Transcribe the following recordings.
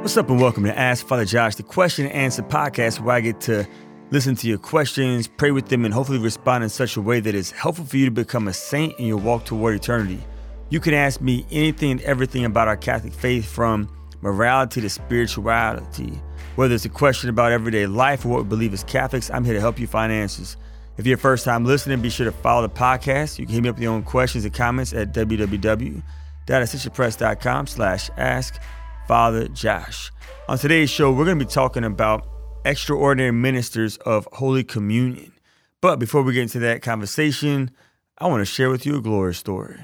What's up, and welcome to Ask Father Josh, the question and answer podcast where I get to listen to your questions, pray with them, and hopefully respond in such a way that is helpful for you to become a saint in your walk toward eternity. You can ask me anything and everything about our Catholic faith from morality to spirituality. Whether it's a question about everyday life or what we believe as Catholics, I'm here to help you find answers. If you're a first time listening, be sure to follow the podcast. You can hit me up with your own questions and comments at www.ascensionpress.com slash ask Father Josh. On today's show, we're going to be talking about extraordinary ministers of Holy Communion. But before we get into that conversation, I want to share with you a glory story.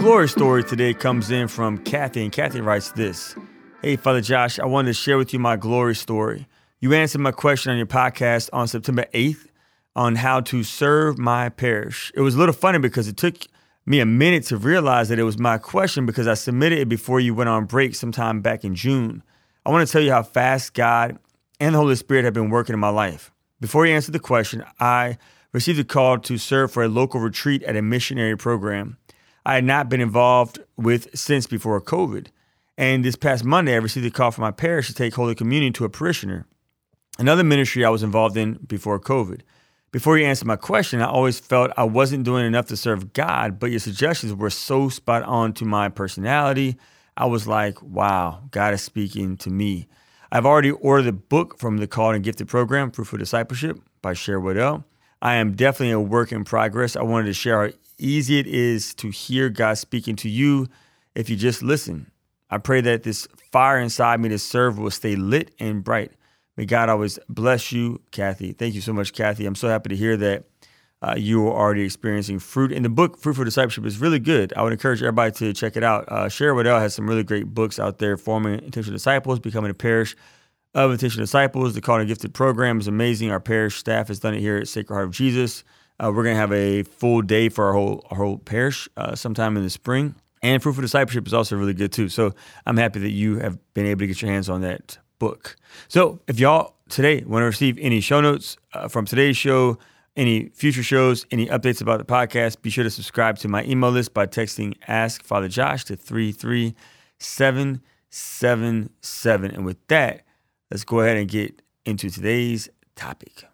Glory story today comes in from Kathy, and Kathy writes this. Hey, Father Josh, I wanted to share with you my glory story. You answered my question on your podcast on September 8th on how to serve my parish. It was a little funny because it took me a minute to realize that it was my question because I submitted it before you went on break sometime back in June. I want to tell you how fast God and the Holy Spirit have been working in my life. Before you answer the question, I received a call to serve for a local retreat at a missionary program. I had not been involved with since before COVID. And this past Monday, I received a call from my parish to take Holy Communion to a parishioner, another ministry I was involved in before COVID. Before you answer my question, I always felt I wasn't doing enough to serve God, but your suggestions were so spot on to my personality. I was like, wow, God is speaking to me. I've already ordered the book from the Called and Gifted program, Fruitful Discipleship by Sherry Weddell. I am definitely a work in progress. I wanted to share easy it is to hear God speaking to you if you just listen. I pray that this fire inside me to serve will stay lit and bright. May God always bless you, Kathy. Thank you so much, Kathy. I'm so happy to hear that uh, you are already experiencing fruit. And the book, Fruitful Discipleship, is really good. I would encourage everybody to check it out. Uh, Sherry Weddell has some really great books out there forming intentional disciples, becoming a parish of intentional disciples. The Called and Gifted program is amazing. Our parish staff has done it here at Sacred Heart of Jesus. Uh, we're going to have a full day for our whole, our whole parish uh, sometime in the spring. And Fruitful Discipleship is also really good too. So I'm happy that you have been able to get your hands on that book. So if y'all today want to receive any show notes uh, from today's show, any future shows, any updates about the podcast, be sure to subscribe to my email list by texting Ask Father Josh to 33777. And with that, let's go ahead and get into today's topic.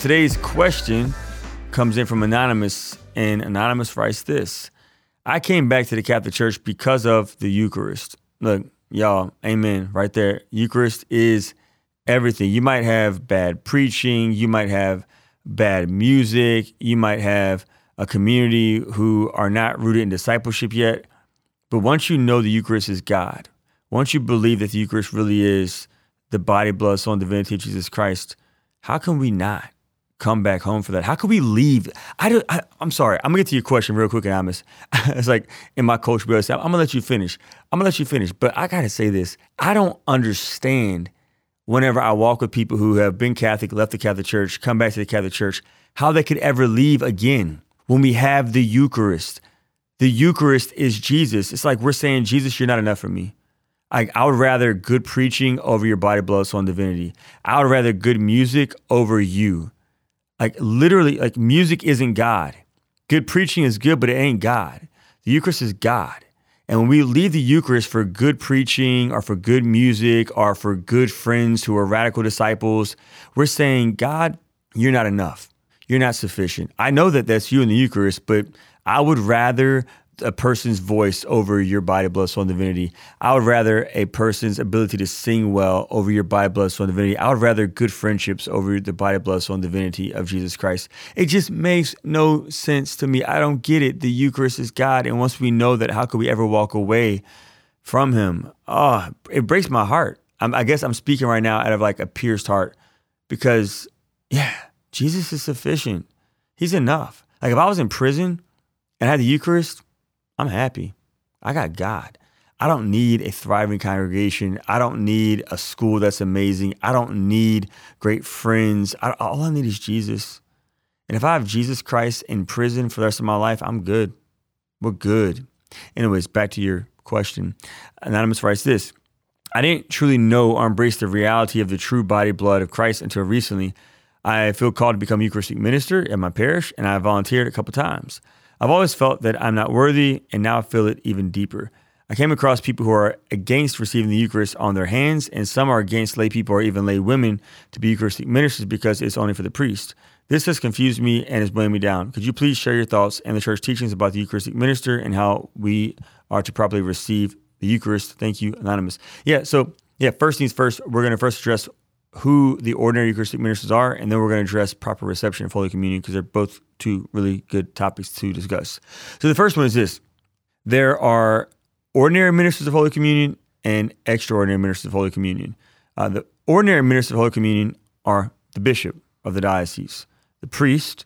Today's question comes in from Anonymous, and Anonymous writes this I came back to the Catholic Church because of the Eucharist. Look, y'all, amen, right there. Eucharist is everything. You might have bad preaching, you might have bad music, you might have a community who are not rooted in discipleship yet. But once you know the Eucharist is God, once you believe that the Eucharist really is the body, blood, soul, and divinity of Jesus Christ, how can we not? Come back home for that? How could we leave? I, do, I am sorry. I'm gonna get to your question real quick, Amos. it's like in my coach bill, I'm gonna let you finish. I'm gonna let you finish. But I gotta say this. I don't understand whenever I walk with people who have been Catholic, left the Catholic Church, come back to the Catholic Church, how they could ever leave again when we have the Eucharist. The Eucharist is Jesus. It's like we're saying, Jesus, you're not enough for me. I, I would rather good preaching over your body, blood, soul, and divinity. I would rather good music over you. Like literally, like music isn't God. Good preaching is good, but it ain't God. The Eucharist is God. And when we leave the Eucharist for good preaching or for good music or for good friends who are radical disciples, we're saying, God, you're not enough. You're not sufficient. I know that that's you in the Eucharist, but I would rather a person's voice over your body, blood, soul, and divinity. I would rather a person's ability to sing well over your body, blood, soul, and divinity. I would rather good friendships over the body, blood, soul, and divinity of Jesus Christ. It just makes no sense to me. I don't get it. The Eucharist is God. And once we know that, how could we ever walk away from Him? Oh, it breaks my heart. I'm, I guess I'm speaking right now out of like a pierced heart because, yeah, Jesus is sufficient. He's enough. Like if I was in prison and I had the Eucharist, I'm happy. I got God. I don't need a thriving congregation. I don't need a school that's amazing. I don't need great friends. I, all I need is Jesus. And if I have Jesus Christ in prison for the rest of my life, I'm good. We're good. Anyways, back to your question. Anonymous writes this I didn't truly know or embrace the reality of the true body blood of Christ until recently. I feel called to become Eucharistic minister at my parish, and I volunteered a couple times. I've always felt that I'm not worthy, and now I feel it even deeper. I came across people who are against receiving the Eucharist on their hands, and some are against lay people or even lay women to be Eucharistic ministers because it's only for the priest. This has confused me and has weighing me down. Could you please share your thoughts and the church teachings about the Eucharistic minister and how we are to properly receive the Eucharist? Thank you, Anonymous. Yeah, so yeah, first things first, we're going to first address who the ordinary Eucharistic ministers are, and then we're going to address proper reception of Holy Communion because they're both two really good topics to discuss. So the first one is this there are ordinary ministers of Holy Communion and extraordinary ministers of Holy Communion. Uh, the ordinary ministers of Holy Communion are the bishop of the diocese, the priest,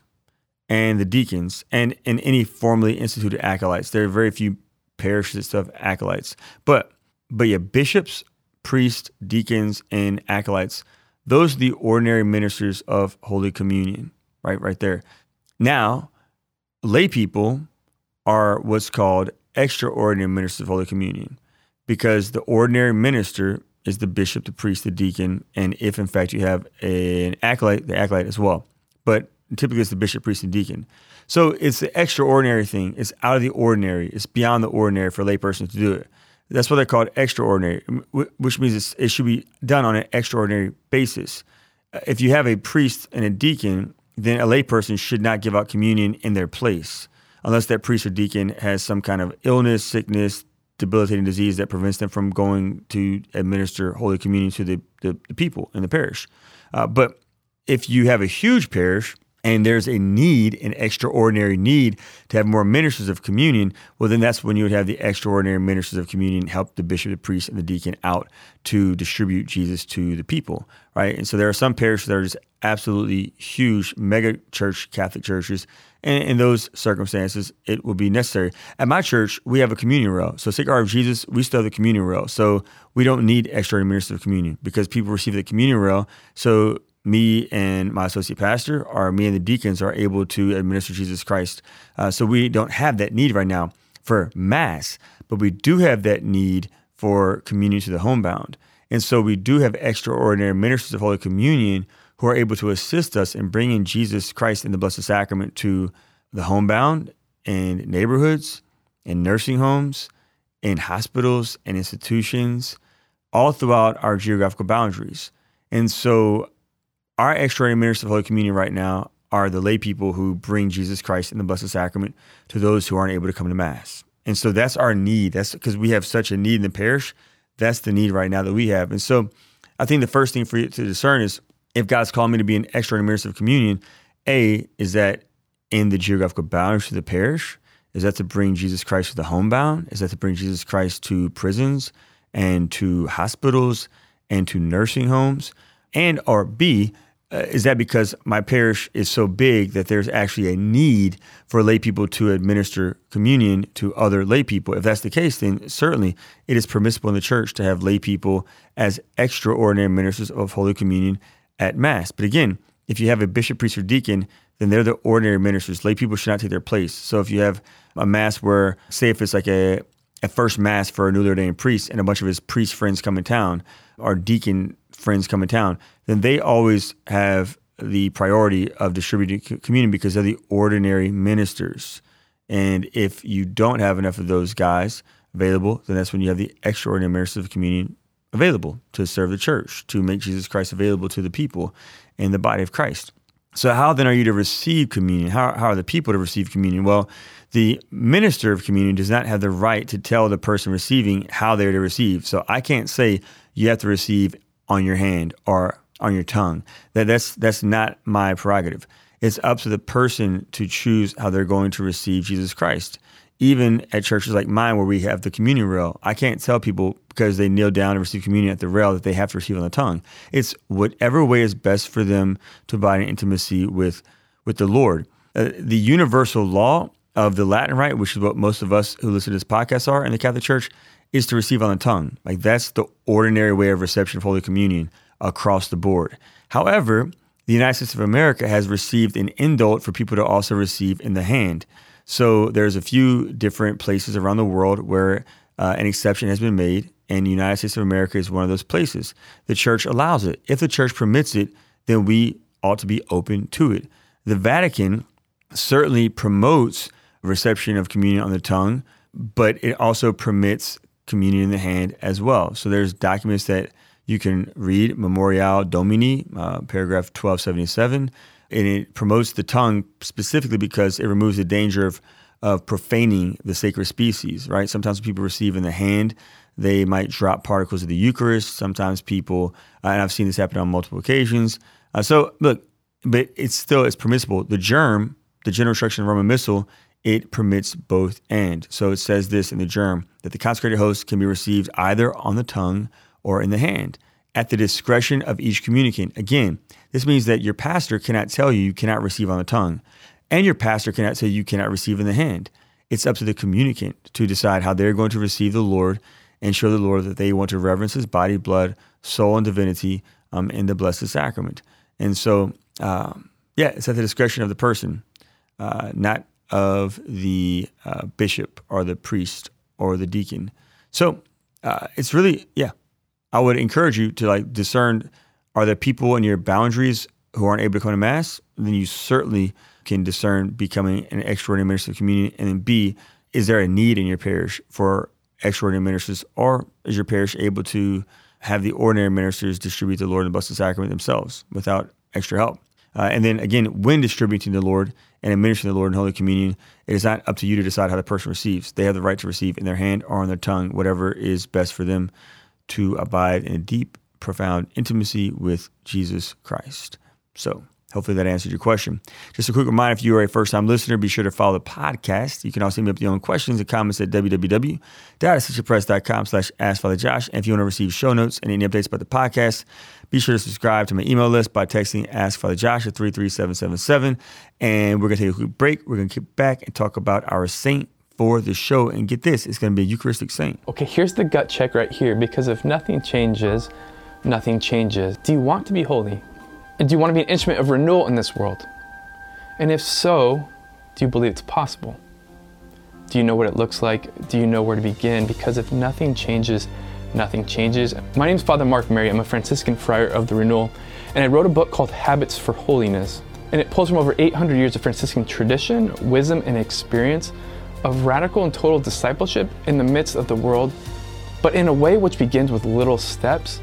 and the deacons, and, and any formally instituted acolytes. There are very few parishes that have acolytes. But but yeah, bishops, priests, deacons, and acolytes those are the ordinary ministers of Holy Communion, right? Right there. Now, lay people are what's called extraordinary ministers of Holy Communion because the ordinary minister is the bishop, the priest, the deacon, and if in fact you have an acolyte, the acolyte as well. But typically it's the bishop, priest, and deacon. So it's the extraordinary thing. It's out of the ordinary. It's beyond the ordinary for a layperson to do it. That's what they're called extraordinary, which means it should be done on an extraordinary basis. If you have a priest and a deacon, then a layperson should not give out communion in their place unless that priest or deacon has some kind of illness, sickness, debilitating disease that prevents them from going to administer Holy Communion to the, the, the people in the parish. Uh, but if you have a huge parish, and there's a need, an extraordinary need to have more ministers of communion, well, then that's when you would have the extraordinary ministers of communion help the bishop, the priest, and the deacon out to distribute Jesus to the people, right? And so there are some parishes that are just absolutely huge, mega church Catholic churches. And in those circumstances, it will be necessary. At my church, we have a communion rail. So, Sacred Heart of Jesus, we still have the communion rail. So, we don't need extraordinary ministers of communion because people receive the communion rail. So, me and my associate pastor, or me and the deacons, are able to administer Jesus Christ. Uh, so we don't have that need right now for Mass, but we do have that need for communion to the homebound. And so we do have extraordinary ministers of Holy Communion who are able to assist us in bringing Jesus Christ in the Blessed Sacrament to the homebound and neighborhoods and nursing homes and hospitals and institutions all throughout our geographical boundaries. And so our extraordinary ministers of Holy Communion right now are the lay people who bring Jesus Christ in the Blessed Sacrament to those who aren't able to come to Mass. And so that's our need. That's because we have such a need in the parish. That's the need right now that we have. And so I think the first thing for you to discern is if God's called me to be an extraordinary minister of communion, A, is that in the geographical boundaries of the parish? Is that to bring Jesus Christ to the homebound? Is that to bring Jesus Christ to prisons and to hospitals and to nursing homes? And or B, uh, is that because my parish is so big that there's actually a need for lay people to administer communion to other lay people? If that's the case, then certainly it is permissible in the church to have lay people as extraordinary ministers of Holy Communion at Mass. But again, if you have a bishop, priest, or deacon, then they're the ordinary ministers. Lay people should not take their place. So if you have a Mass where, say, if it's like a, a first Mass for a newly ordained priest and a bunch of his priest friends come in town, our deacon friends come in town, then they always have the priority of distributing communion because they're the ordinary ministers. And if you don't have enough of those guys available, then that's when you have the extraordinary ministers of communion available to serve the church, to make Jesus Christ available to the people in the body of Christ. So, how then are you to receive communion? How, how are the people to receive communion? Well, the minister of communion does not have the right to tell the person receiving how they're to receive. So, I can't say you have to receive on your hand or on your tongue. That that's that's not my prerogative. It's up to the person to choose how they're going to receive Jesus Christ. Even at churches like mine, where we have the communion rail, I can't tell people because they kneel down and receive communion at the rail that they have to receive on the tongue. It's whatever way is best for them to abide in intimacy with with the Lord. Uh, the universal law of the Latin rite, which is what most of us who listen to this podcast are in the Catholic Church, is to receive on the tongue. Like that's the ordinary way of reception of Holy Communion across the board. However, the United States of America has received an indult for people to also receive in the hand. So there's a few different places around the world where uh, an exception has been made, and the United States of America is one of those places. The church allows it. If the church permits it, then we ought to be open to it. The Vatican certainly promotes reception of communion on the tongue, but it also permits communion in the hand as well. So there's documents that you can read Memoriale Domini, uh, paragraph 1277, and it promotes the tongue specifically because it removes the danger of, of profaning the sacred species, right? Sometimes people receive in the hand, they might drop particles of the Eucharist. Sometimes people, uh, and I've seen this happen on multiple occasions. Uh, so look, but it's still, it's permissible. The GIRM, the general instruction of Roman Missal, it permits both and. So it says this in the GIRM that the consecrated host can be received either on the tongue or in the hand at the discretion of each communicant. Again, this means that your pastor cannot tell you you cannot receive on the tongue, and your pastor cannot say you cannot receive in the hand. It's up to the communicant to decide how they're going to receive the Lord and show the Lord that they want to reverence his body, blood, soul, and divinity um, in the Blessed Sacrament. And so, uh, yeah, it's at the discretion of the person, uh, not of the uh, bishop or the priest or the deacon. So uh, it's really, yeah, I would encourage you to like discern are there people in your boundaries who aren't able to come to mass? Then you certainly can discern becoming an extraordinary minister of communion. And then B, is there a need in your parish for extraordinary ministers, or is your parish able to have the ordinary ministers distribute the Lord and the Blessed Sacrament themselves without extra help? Uh, and then again, when distributing the Lord and administering the Lord in Holy Communion, it is not up to you to decide how the person receives. They have the right to receive in their hand or on their tongue, whatever is best for them to abide in a deep, profound intimacy with Jesus Christ. So, hopefully that answered your question. Just a quick reminder if you are a first time listener, be sure to follow the podcast. You can also email up your own questions and comments at www.ascensionpress.com slash askfatherjosh. And if you want to receive show notes and any updates about the podcast, be sure to subscribe to my email list by texting Ask Father Josh at 33777. And we're going to take a quick break. We're going to get back and talk about our saint for the show. And get this, it's going to be a Eucharistic saint. Okay, here's the gut check right here because if nothing changes, nothing changes. Do you want to be holy? And do you want to be an instrument of renewal in this world? And if so, do you believe it's possible? Do you know what it looks like? Do you know where to begin? Because if nothing changes, nothing changes. My name is Father Mark Mary. I'm a Franciscan friar of the Renewal, and I wrote a book called Habits for Holiness. And it pulls from over 800 years of Franciscan tradition, wisdom, and experience of radical and total discipleship in the midst of the world, but in a way which begins with little steps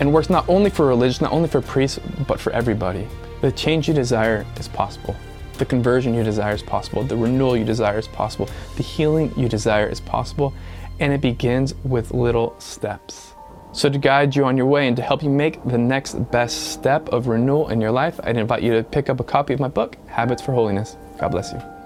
and works not only for religion, not only for priests, but for everybody. The change you desire is possible. The conversion you desire is possible. The renewal you desire is possible. The healing you desire is possible. And it begins with little steps. So, to guide you on your way and to help you make the next best step of renewal in your life, I'd invite you to pick up a copy of my book, Habits for Holiness. God bless you.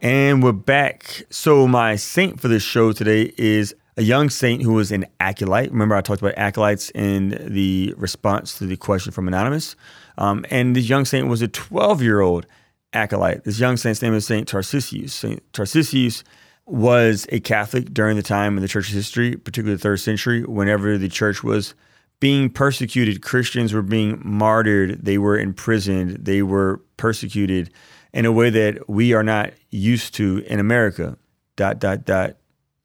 And we're back. So, my saint for this show today is a young saint who was an acolyte. Remember, I talked about acolytes in the response to the question from Anonymous. Um, and this young saint was a 12 year old acolyte. This young saint's name is Saint Tarcisius. Saint Tarcisius was a Catholic during the time in the church's history, particularly the third century, whenever the church was being persecuted. Christians were being martyred, they were imprisoned, they were persecuted in a way that we are not used to in America. Dot dot dot.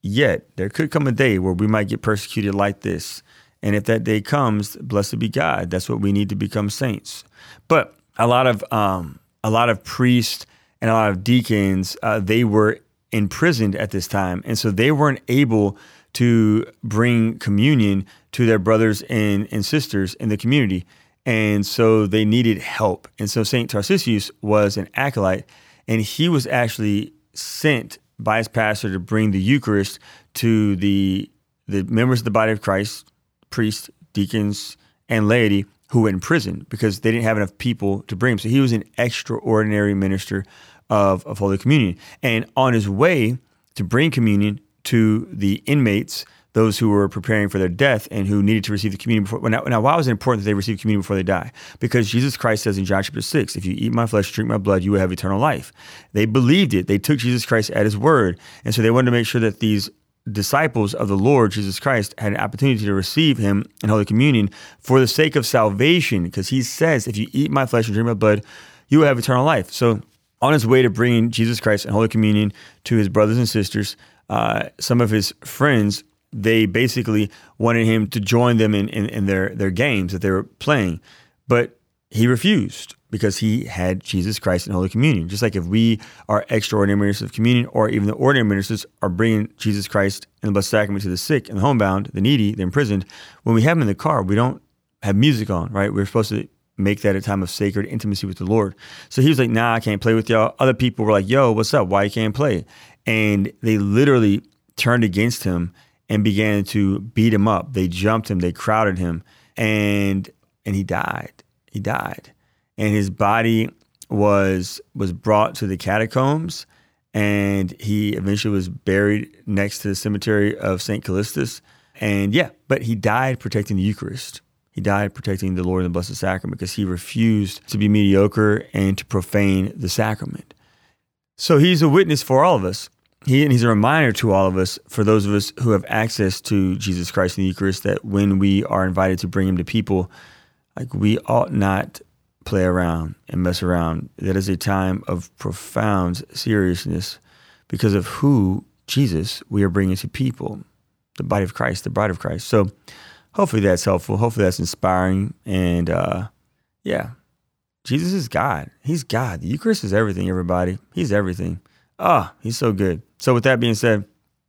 Yet there could come a day where we might get persecuted like this. And if that day comes, blessed be God. That's what we need to become saints. But a lot of um, a lot of priests and a lot of deacons, uh, they were imprisoned at this time, and so they weren't able to bring communion to their brothers and, and sisters in the community. And so they needed help. And so St. Tarcisius was an acolyte, and he was actually sent by his pastor to bring the Eucharist to the, the members of the body of Christ, priests, deacons, and laity who were in prison because they didn't have enough people to bring him. So he was an extraordinary minister of, of Holy Communion. And on his way to bring communion to the inmates, those who were preparing for their death and who needed to receive the communion before. Now, now why was it important that they receive communion before they die? Because Jesus Christ says in John chapter 6, if you eat my flesh, drink my blood, you will have eternal life. They believed it. They took Jesus Christ at his word. And so they wanted to make sure that these disciples of the Lord Jesus Christ had an opportunity to receive him in Holy Communion for the sake of salvation, because he says, if you eat my flesh and drink my blood, you will have eternal life. So on his way to bringing Jesus Christ and Holy Communion to his brothers and sisters, uh, some of his friends, they basically wanted him to join them in, in, in their, their games that they were playing. But he refused because he had Jesus Christ in Holy Communion. Just like if we are extraordinary ministers of communion, or even the ordinary ministers are bringing Jesus Christ and the Blessed Sacrament to the sick and the homebound, the needy, the imprisoned, when we have them in the car, we don't have music on, right? We're supposed to make that a time of sacred intimacy with the Lord. So he was like, nah, I can't play with y'all. Other people were like, yo, what's up? Why you can't play? And they literally turned against him and began to beat him up. They jumped him, they crowded him, and and he died he died, and his body was was brought to the catacombs, and he eventually was buried next to the cemetery of Saint Callistus. And yeah, but he died protecting the Eucharist. He died protecting the Lord and the Blessed Sacrament because he refused to be mediocre and to profane the sacrament. So he's a witness for all of us. He, and he's a reminder to all of us, for those of us who have access to Jesus Christ in the Eucharist, that when we are invited to bring him to people, like we ought not play around and mess around. That is a time of profound seriousness because of who Jesus we are bringing to people, the body of Christ, the bride of Christ. So hopefully that's helpful. Hopefully that's inspiring. And uh, yeah, Jesus is God. He's God. The Eucharist is everything, everybody. He's everything. Ah, he's so good. So with that being said,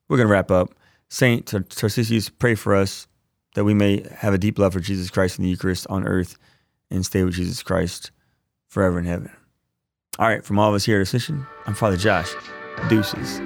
we're going to wrap up. Saint Tarcisius, pray for us that we may have a deep love for Jesus Christ in the Eucharist on earth and stay with Jesus Christ forever in heaven. All right, from all of us here at Ascension, I'm Father Josh. Deuces.